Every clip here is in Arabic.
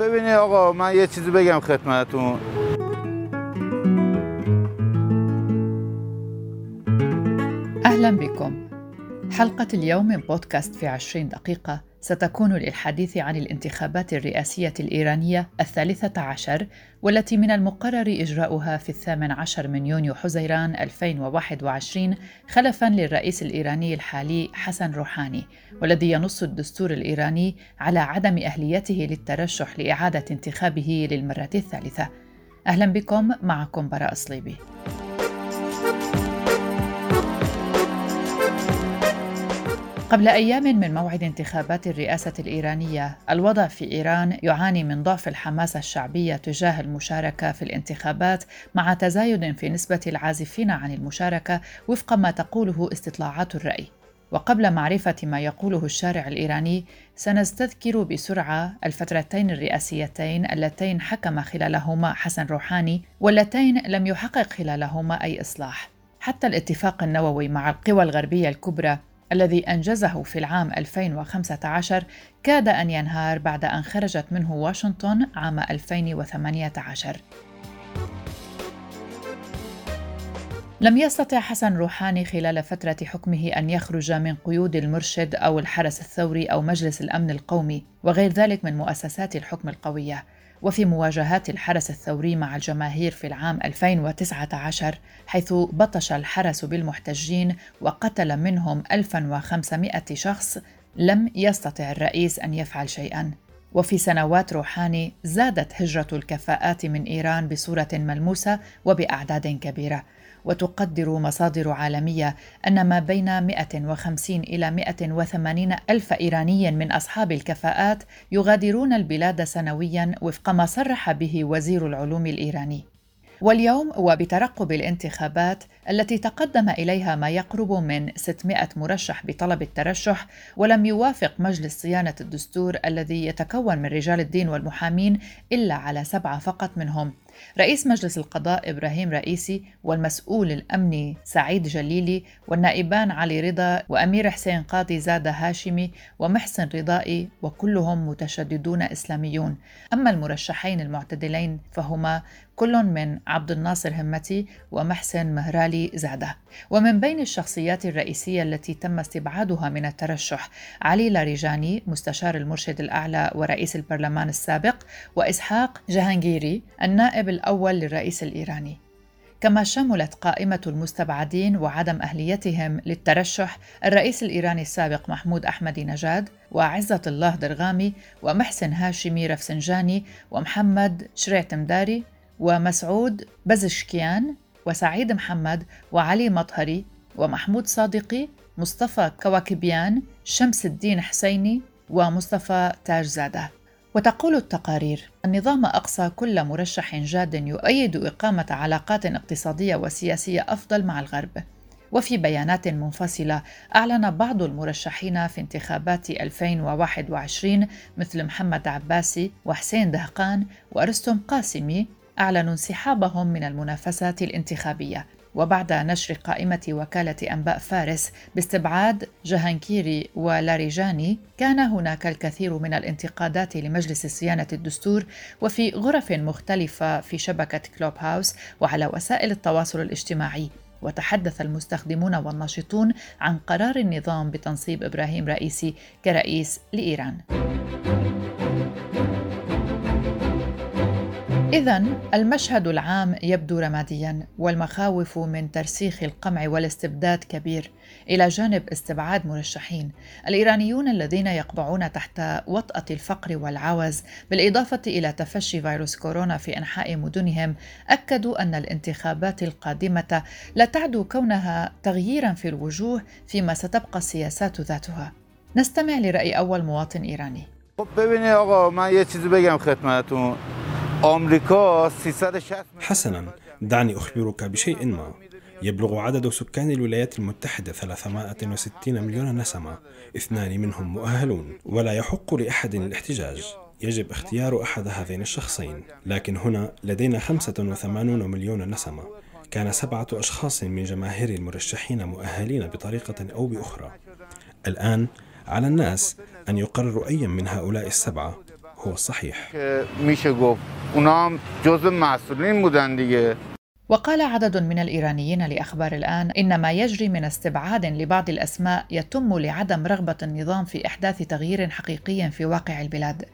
ببینید آقا من یه چیزی بگم خدمتتون. أهلا بكم. حلقة اليوم من بودكاست في عشرين دقيقة ستكون للحديث عن الانتخابات الرئاسية الإيرانية الثالثة عشر والتي من المقرر إجراؤها في الثامن عشر من يونيو حزيران 2021 خلفا للرئيس الإيراني الحالي حسن روحاني والذي ينص الدستور الإيراني على عدم أهليته للترشح لإعادة انتخابه للمرة الثالثة. أهلا بكم معكم براء صليبي. قبل أيام من موعد انتخابات الرئاسة الإيرانية، الوضع في إيران يعاني من ضعف الحماسة الشعبية تجاه المشاركة في الانتخابات مع تزايد في نسبة العازفين عن المشاركة وفق ما تقوله استطلاعات الرأي. وقبل معرفة ما يقوله الشارع الإيراني، سنستذكر بسرعة الفترتين الرئاسيتين اللتين حكم خلالهما حسن روحاني واللتين لم يحقق خلالهما أي إصلاح. حتى الاتفاق النووي مع القوى الغربية الكبرى الذي أنجزه في العام 2015 كاد أن ينهار بعد أن خرجت منه واشنطن عام 2018 لم يستطع حسن روحاني خلال فترة حكمه أن يخرج من قيود المرشد أو الحرس الثوري أو مجلس الأمن القومي وغير ذلك من مؤسسات الحكم القوية. وفي مواجهات الحرس الثوري مع الجماهير في العام 2019 حيث بطش الحرس بالمحتجين وقتل منهم 1500 شخص لم يستطع الرئيس أن يفعل شيئا. وفي سنوات روحاني زادت هجرة الكفاءات من إيران بصورة ملموسة وبأعداد كبيرة. وتقدر مصادر عالمية أن ما بين 150 إلى 180 ألف إيراني من أصحاب الكفاءات يغادرون البلاد سنويا وفق ما صرح به وزير العلوم الإيراني. واليوم وبترقب الانتخابات التي تقدم إليها ما يقرب من 600 مرشح بطلب الترشح ولم يوافق مجلس صيانة الدستور الذي يتكون من رجال الدين والمحامين إلا على سبعة فقط منهم. رئيس مجلس القضاء إبراهيم رئيسي والمسؤول الأمني سعيد جليلي والنائبان علي رضا وأمير حسين قاضي زادة هاشمي ومحسن رضائي وكلهم متشددون إسلاميون. أما المرشحين المعتدلين فهما كل من عبد الناصر همتي ومحسن مهرالي زادة. ومن بين الشخصيات الرئيسية التي تم استبعادها من الترشح علي لاريجاني مستشار المرشد الأعلى ورئيس البرلمان السابق وإسحاق جهانجيري النائب الأول للرئيس الإيراني. كما شملت قائمة المستبعدين وعدم أهليتهم للترشح الرئيس الإيراني السابق محمود أحمدي نجاد وعزة الله درغامي ومحسن هاشمي رفسنجاني ومحمد شريع تمداري ومسعود بزشكيان وسعيد محمد وعلي مطهري ومحمود صادقي مصطفى كواكبيان شمس الدين حسيني ومصطفى تاج زاده وتقول التقارير النظام أقصى كل مرشح جاد يؤيد إقامة علاقات اقتصادية وسياسية أفضل مع الغرب. وفي بيانات منفصلة أعلن بعض المرشحين في انتخابات 2021 مثل محمد عباسي وحسين دهقان وأرستم قاسمي أعلنوا انسحابهم من المنافسات الانتخابية. وبعد نشر قائمة وكالة أنباء فارس باستبعاد جهانكيري ولاريجاني كان هناك الكثير من الانتقادات لمجلس صيانة الدستور وفي غرف مختلفة في شبكة كلوب هاوس وعلى وسائل التواصل الاجتماعي. وتحدث المستخدمون والناشطون عن قرار النظام بتنصيب إبراهيم رئيسي كرئيس لإيران. إذا المشهد العام يبدو رماديا والمخاوف من ترسيخ القمع والاستبداد كبير. إلى جانب استبعاد مرشحين الإيرانيون الذين يقبعون تحت وطأة الفقر والعوز بالإضافة إلى تفشي فيروس كورونا في أنحاء مدنهم أكدوا أن الانتخابات القادمة لا تعدو كونها تغييرا في الوجوه فيما ستبقى السياسات ذاتها. نستمع لرأي أول مواطن إيراني. ببینید آقا من یه چیزی بگم خدمتتون. آمریكا حسنا دعني أخبرك بشيء ما. يبلغ عدد سكان الولايات المتحدة 360 مليون نسمة اثنان منهم مؤهلون ولا يحق لأحد الاحتجاج. يجب اختيار أحد هذين الشخصين لكن هنا لدينا 85 مليون نسمة. كان سبعة أشخاص من جماهير المرشحين مؤهلين بطريقة أو بأخرى. الآن على الناس أن يقرروا أي من هؤلاء السبعة. هو الصحيح وقال عدد من الإيرانيين لأخبار الآن إن ما يجري من استبعاد لبعض الأسماء يتم لعدم رغبة النظام في إحداث تغيير حقيقي في واقع البلاد.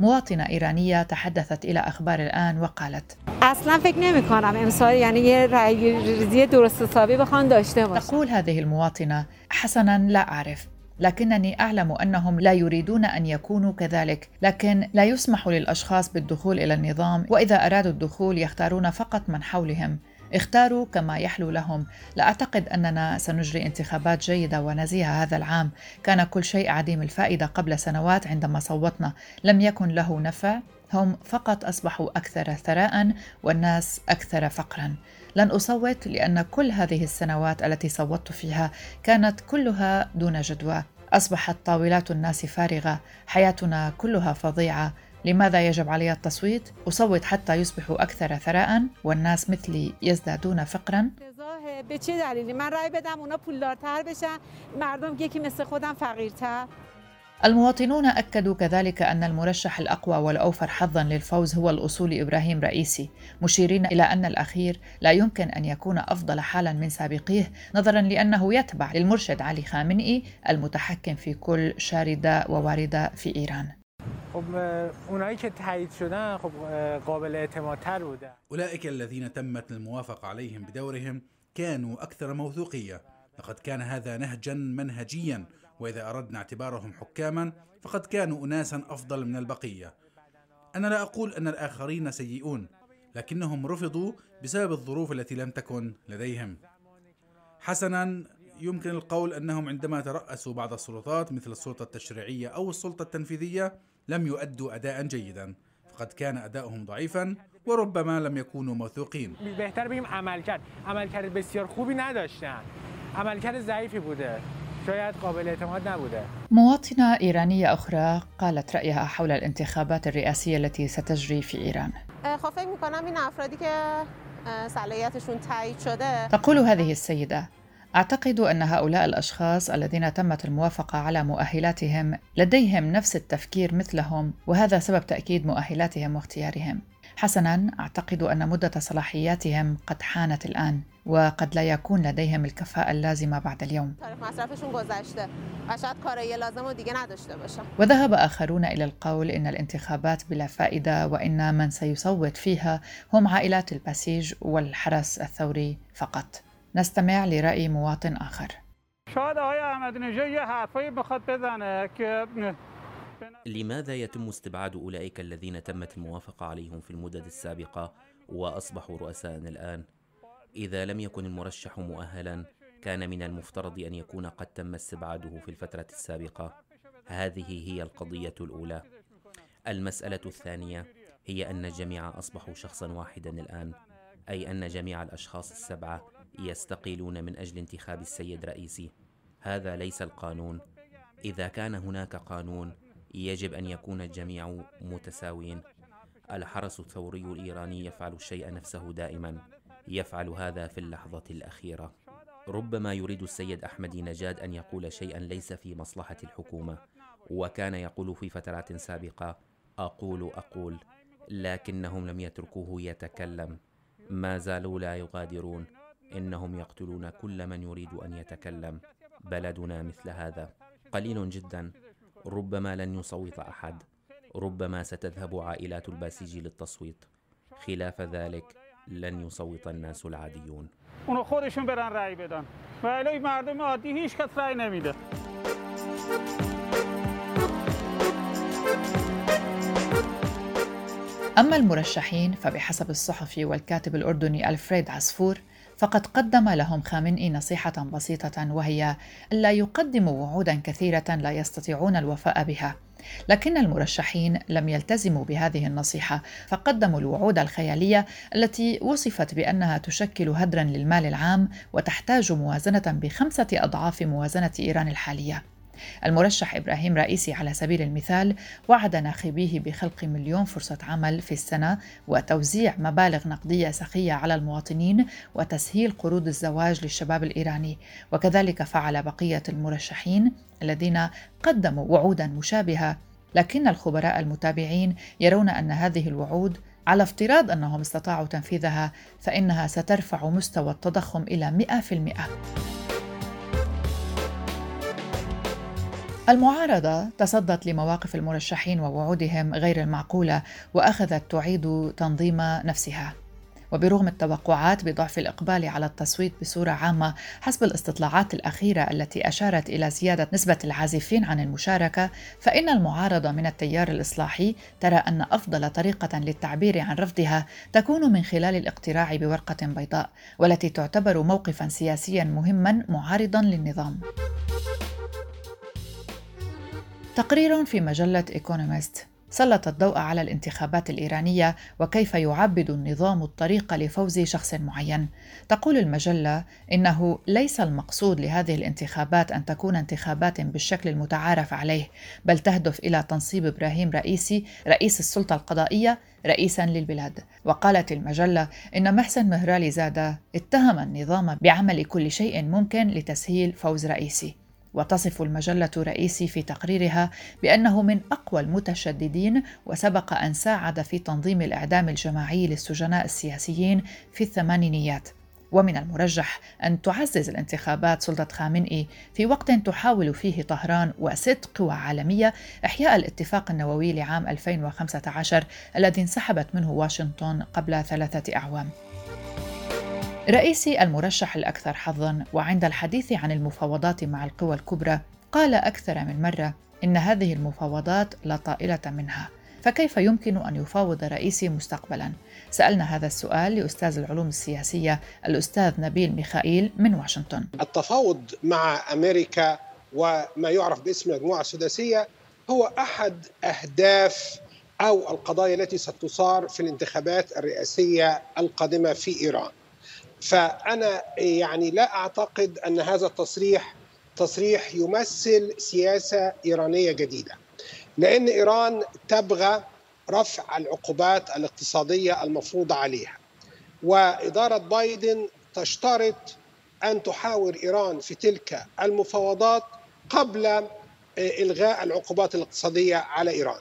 مواطنة إيرانية تحدثت إلى أخبار الآن وقالت أصلا فکر نمی کنم. امسال یعنی یه رأی ریزی درست حسابی بخوان داشته باشن. تقول هذه المواطنة حسنا لا أعرف. لكنني أعلم أنهم لا يريدون أن يكونوا كذلك لكن لا يسمح للأشخاص بالدخول إلى النظام وإذا أرادوا الدخول يختارون فقط من حولهم. اختاروا كما يحلو لهم. لا أعتقد أننا سنجري انتخابات جيدة ونزيهه هذا العام. كان كل شيء عديم الفائدة قبل سنوات عندما صوتنا. لم يكن له نفع. هم فقط أصبحوا أكثر ثراء والناس أكثر فقرا. لن أصوت لأن كل هذه السنوات التي صوتت فيها كانت كلها دون جدوى. أصبحت طاولات الناس فارغة حياتنا كلها فظيعة. لماذا يجب علي التصويت؟ أصوت حتى يصبحوا أكثر ثراء والناس مثلي يزدادون فقرا. به چه دلیلی؟ من رأی بدم اونا پولدارتر بشن مردم یکی مثل خودم فقیرتر. المواطنون أكدوا كذلك أن المرشح الأقوى والأوفر حظا للفوز هو الاصولي إبراهيم رئيسي مشيرين إلى أن الأخير لا يمكن أن يكون أفضل حالا من سابقيه نظرا لأنه يتبع للمرشد علي خامنئي المتحكم في كل شاردة وواردة في بودن أولئك الذين تمت الموافقة عليهم بدورهم كانوا أكثر موثوقية لقد كان هذا نهجا منهجيا وإذا أردنا اعتبارهم حكاما فقد كانوا أناسا أفضل من البقية. أنا لا أقول أن الآخرين سيئون لكنهم رفضوا بسبب الظروف التي لم تكن لديهم. حسنا يمكن القول أنهم عندما ترأسوا بعض السلطات مثل السلطة التشريعية أو السلطة التنفيذية لم يؤدوا أداء جيدا فقد كان أداؤهم ضعيفا وربما لم يكونوا موثوقين. بهتر نداشتن. بوده. شاید قابل اعتماد نبوده. مواطنة إيرانية أخرى قالت رأيها حول الانتخابات الرئاسية التي ستجري في که آه، شده. تقول هذه السيدة أعتقد أن هؤلاء الأشخاص الذين تمت الموافقة على مؤهلاتهم لديهم نفس التفكير مثلهم وهذا سبب تأكيد مؤهلاتهم واختيارهم. حسنا أعتقد أن مدة صلاحياتهم قد حانت الآن وقد لا يكون لديهم الكفاءة اللازمة بعد اليوم وذهب آخرون إلى القول إن الانتخابات بلا فائدة وإن من سيصوت فيها هم عائلات البسيج والحرس الثوري فقط. نستمع لرأي مواطن آخر. شاید آقای احمدی نژاد یه حرفایی بخواد بزنه که لماذا يتم استبعاد أولئك الذين تمت الموافقة عليهم في المدد السابقة وأصبحوا رؤساء الآن؟ إذا لم يكن المرشح مؤهلا كان من المفترض أن يكون قد تم استبعاده في الفترة السابقة. هذه هي القضية الأولى. المسألة الثانية هي أن الجميع أصبحوا شخصا واحدا الآن أي أن جميع الأشخاص السبعة يستقيلون من أجل انتخاب السيد رئيسي. هذا ليس القانون. إذا كان هناك قانون يجب أن يكون الجميع متساويين. الحرس الثوري الإيراني يفعل الشيء نفسه دائما. يفعل هذا في اللحظة الأخيرة. ربما يريد السيد أحمدي نجاد أن يقول شيئا ليس في مصلحة الحكومة وكان يقول في فترات سابقة أقول أقول لكنهم لم يتركوه يتكلم. ما زالوا لا يغادرون. إنهم يقتلون كل من يريد أن يتكلم. بلدنا مثل هذا. قليل جدا. ربما لن يصوت أحد. ربما ستذهب عائلات الباسيج للتصويت. خلاف ذلك لن يصوت الناس العاديون. أما المرشحين فبحسب الصحفي والكاتب الأردني ألفريد عصفور فقد قدم لهم خامنئي نصيحة بسيطة وهي ألا يقدموا وعودا كثيرة لا يستطيعون الوفاء بها. لكن المرشحين لم يلتزموا بهذه النصيحة فقدموا الوعود الخيالية التي وصفت بأنها تشكل هدرا للمال العام وتحتاج موازنة بخمسة أضعاف موازنة إيران الحالية. المرشح إبراهيم رئيسي على سبيل المثال وعد ناخبيه بخلق مليون فرصة عمل في السنة وتوزيع مبالغ نقدية سخية على المواطنين وتسهيل قروض الزواج للشباب الإيراني وكذلك فعل بقية المرشحين الذين قدموا وعودا مشابهة لكن الخبراء المتابعين يرون أن هذه الوعود على افتراض أنهم استطاعوا تنفيذها فإنها سترفع مستوى التضخم إلى 100%. المعارضة تصدت لمواقف المرشحين ووعودهم غير المعقولة وأخذت تعيد تنظيم نفسها وبرغم التوقعات بضعف الإقبال على التصويت بصورة عامة حسب الاستطلاعات الأخيرة التي أشارت إلى زيادة نسبة العازفين عن المشاركة فإن المعارضة من التيار الإصلاحي ترى أن أفضل طريقة للتعبير عن رفضها تكون من خلال الاقتراع بورقة بيضاء والتي تعتبر موقفا سياسيا مهما معارضا للنظام. تقرير في مجلة إيكونومست سلط الضوء على الانتخابات الإيرانية وكيف يعبد النظام الطريق لفوز شخص معين. تقول المجلة إنه ليس المقصود لهذه الانتخابات أن تكون انتخابات بالشكل المتعارف عليه، بل تهدف إلى تنصيب إبراهيم رئيسي رئيس السلطة القضائية رئيسا للبلاد. وقالت المجلة إن محسن مهرالي زادة اتهم النظام بعمل كل شيء ممكن لتسهيل فوز رئيسي. وتصف المجلة رئيسي في تقريرها بأنه من أقوى المتشددين وسبق أن ساعد في تنظيم الإعدام الجماعي للسجناء السياسيين في الثمانينيات ومن المرجح أن تعزز الانتخابات سلطة خامنئي في وقت تحاول فيه طهران وست قوى عالمية إحياء الاتفاق النووي لعام 2015 الذي انسحبت منه واشنطن قبل ثلاثة أعوام. رئيسي المرشح الأكثر حظاً وعند الحديث عن المفاوضات مع القوى الكبرى قال أكثر من مرة إن هذه المفاوضات لا طائلة منها فكيف يمكن أن يفاوض رئيسي مستقبلا؟ سألنا هذا السؤال لأستاذ العلوم السياسية الأستاذ نبيل ميخائيل من واشنطن التفاوض مع أمريكا وما يعرف باسم المجموعة السداسية هو أحد أهداف أو القضايا التي ستثار في الانتخابات الرئاسية القادمة في إيران فأنا يعني لا أعتقد أن هذا التصريح تصريح يمثل سياسة إيرانية جديدة لأن إيران تبغى رفع العقوبات الاقتصادية المفروضة عليها. وإدارة بايدن تشترط أن تحاور إيران في تلك المفاوضات قبل إلغاء العقوبات الاقتصادية على إيران.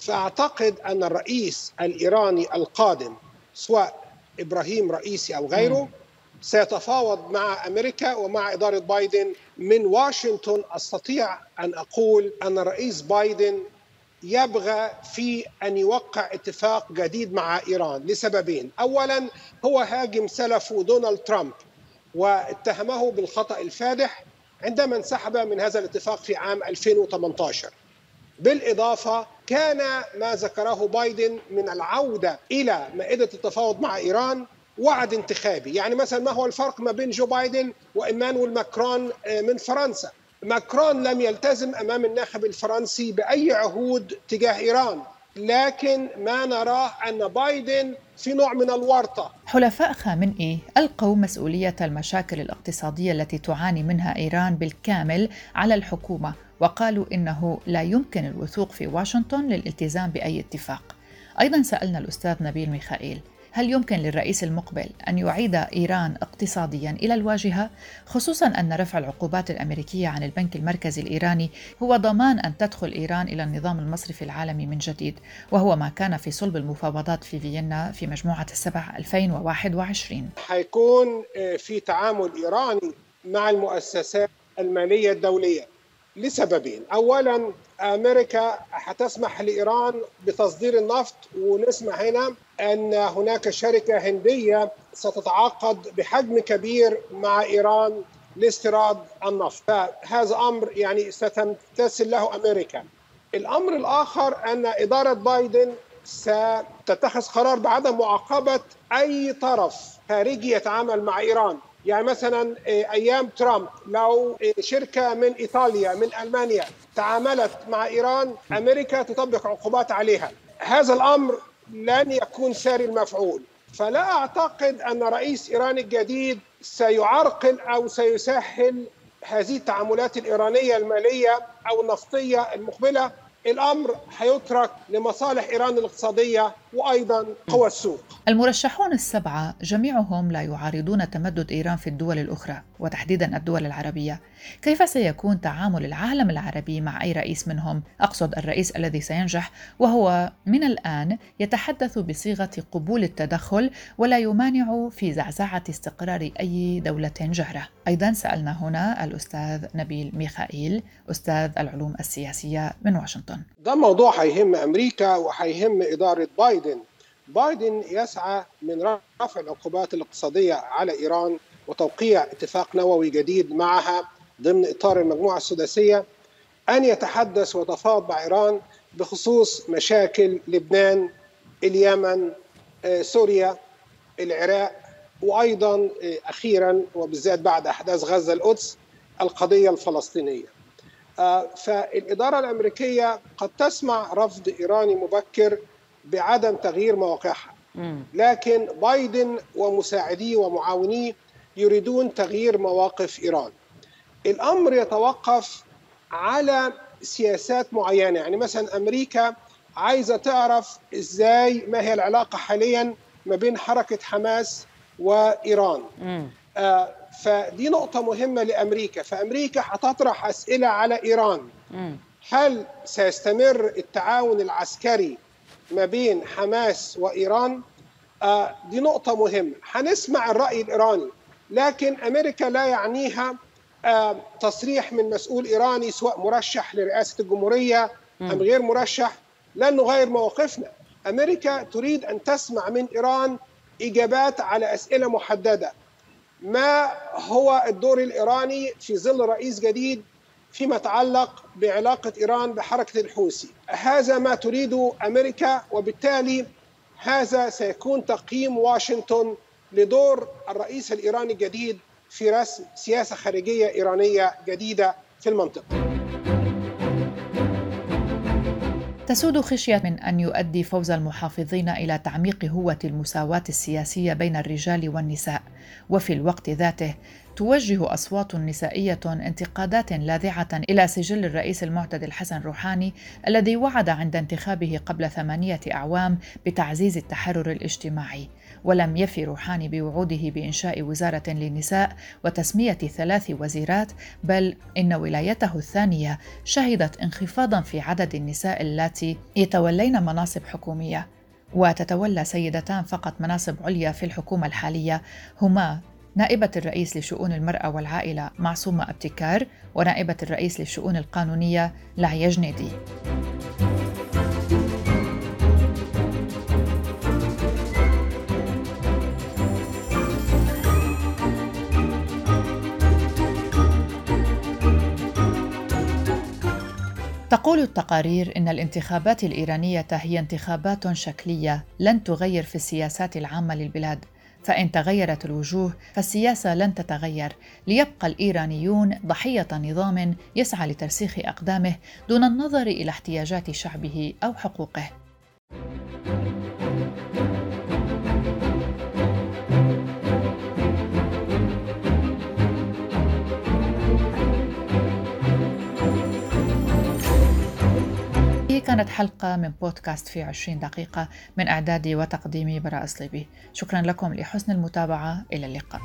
فأعتقد أن الرئيس الإيراني القادم سواء إبراهيم رئيسي أو غيره سيتفاوض مع أمريكا ومع إدارة بايدن من واشنطن أستطيع أن أقول أن الرئيس بايدن يبغى في أن يوقع اتفاق جديد مع إيران لسببين، اولا هو هاجم سلفه دونالد ترامب واتهمه بالخطأ الفادح عندما انسحب من هذا الاتفاق في عام 2018 بالإضافة كان ما ذكره بايدن من العودة إلى مائدة التفاوض مع إيران وعد انتخابي. يعني مثلا ما هو الفرق ما بين جو بايدن وإيمانويل ماكرون من فرنسا. ماكرون لم يلتزم أمام الناخب الفرنسي بأي عهود تجاه إيران لكن ما نراه أن بايدن في نوع من الورطة. حلفاء خامنئي ألقوا مسؤولية المشاكل الاقتصادية التي تعاني منها إيران بالكامل على الحكومة وقالوا إنه لا يمكن الوثوق في واشنطن للالتزام بأي اتفاق. أيضا سألنا الأستاذ نبيل ميخائيل هل يمكن للرئيس المقبل أن يعيد إيران اقتصاديا إلى الواجهة؟ خصوصا أن رفع العقوبات الأمريكية عن البنك المركزي الإيراني هو ضمان أن تدخل إيران إلى النظام المصرفي العالمي من جديد وهو ما كان في صلب المفاوضات في فيينا في مجموعة السبع 2021 حيكون في تعامل إيراني مع المؤسسات المالية الدولية لسببين. اولا أمريكا حتسمح لإيران بتصدير النفط ونسمع هنا أن هناك شركة هندية ستتعاقد بحجم كبير مع إيران لاستيراد النفط. فهذا أمر يعني ستمتثل له أمريكا. الأمر الآخر أن إدارة بايدن ستتخذ قرار بعدم معاقبة أي طرف خارجي يتعامل مع إيران. يعني مثلا أيام ترامب لو شركة من إيطاليا من ألمانيا تعاملت مع إيران أمريكا تطبق عقوبات عليها. هذا الأمر لن يكون ساري المفعول. فلا أعتقد أن رئيس إيران الجديد سيعرقل أو سيسهل هذه التعاملات الإيرانية المالية أو النفطية المقبلة. الأمر هيترك لمصالح إيران الاقتصادية وأيضا قوى السوق. المرشحون السبعة جميعهم لا يعارضون تمدد إيران في الدول الأخرى وتحديدا الدول العربية. كيف سيكون تعامل العالم العربي مع أي رئيس منهم؟ أقصد الرئيس الذي سينجح وهو من الآن يتحدث بصيغة قبول التدخل ولا يمانع في زعزعة استقرار أي دولة جاره. أيضا سألنا هنا الأستاذ نبيل ميخائيل أستاذ العلوم السياسية من واشنطن. ده موضوع هيهم أمريكا وهيهم إدارة بايدن. بايدن يسعى من رفع العقوبات الاقتصادية على إيران وتوقيع اتفاق نووي جديد معها ضمن إطار المجموعة السداسية أن يتحدث ويتفاوض مع إيران بخصوص مشاكل لبنان، اليمن، سوريا، العراق وأيضا أخيرا وبالذات بعد أحداث غزة القدس القضية الفلسطينية. فالإدارة الأمريكية قد تسمع رفض إيراني مبكر بعدم تغيير مواقعها. لكن بايدن ومساعديه ومعاونيه يريدون تغيير مواقف إيران. الأمر يتوقف على سياسات معينة. يعني مثلا أمريكا عايزة تعرف إزاي ما هي العلاقة حاليا ما بين حركة حماس وإيران. آه فدي نقطة مهمة لأمريكا. فأمريكا هتطرح أسئلة على إيران. هل سيستمر التعاون العسكري ما بين حماس وإيران آه دي نقطة مهمة. هنسمع الرأي الإيراني لكن أمريكا لا يعنيها آه تصريح من مسؤول إيراني سواء مرشح لرئاسة الجمهورية أم غير مرشح. لن نغير مواقفنا. أمريكا تريد أن تسمع من إيران إجابات على أسئلة محددة. ما هو الدور الإيراني في ظل رئيس جديد فيما يتعلق بعلاقة إيران بحركة الحوثي. هذا ما تريده أمريكا وبالتالي هذا سيكون تقييم واشنطن لدور الرئيس الإيراني الجديد في رسم سياسة خارجية إيرانية جديدة في المنطقة. تسود خشية من أن يؤدي فوز المحافظين إلى تعميق هوة المساواة السياسية بين الرجال والنساء، وفي الوقت ذاته توجه أصوات نسائية انتقادات لاذعة إلى سجل الرئيس المعتدل حسن روحاني الذي وعد عند انتخابه قبل ثمانية أعوام بتعزيز التحرر الاجتماعي، ولم يف روحاني بوعوده بإنشاء وزارة للنساء وتسمية ثلاث وزيرات، بل إن ولايته الثانية شهدت انخفاضا في عدد النساء اللاتي يتولين مناصب حكومية. وتتولى سيدتان فقط مناصب عليا في الحكومة الحالية هما نائبة الرئيس لشؤون المرأة والعائلة معصومة أبتكار ونائبة الرئيس للشؤون القانونية لعيا جنيدي. تقول التقارير إن الانتخابات الإيرانية هي انتخابات شكلية لن تغير في السياسات العامة للبلاد فإن تغيرت الوجوه فالسياسة لن تتغير. ليبقى الإيرانيون ضحية نظام يسعى لترسيخ أقدامه دون النظر إلى احتياجات شعبه أو حقوقه. كانت حلقة من بودكاست في 20 دقيقة من إعدادي وتقديمي براء صليبي شكرا لكم لحسن المتابعة. إلى اللقاء.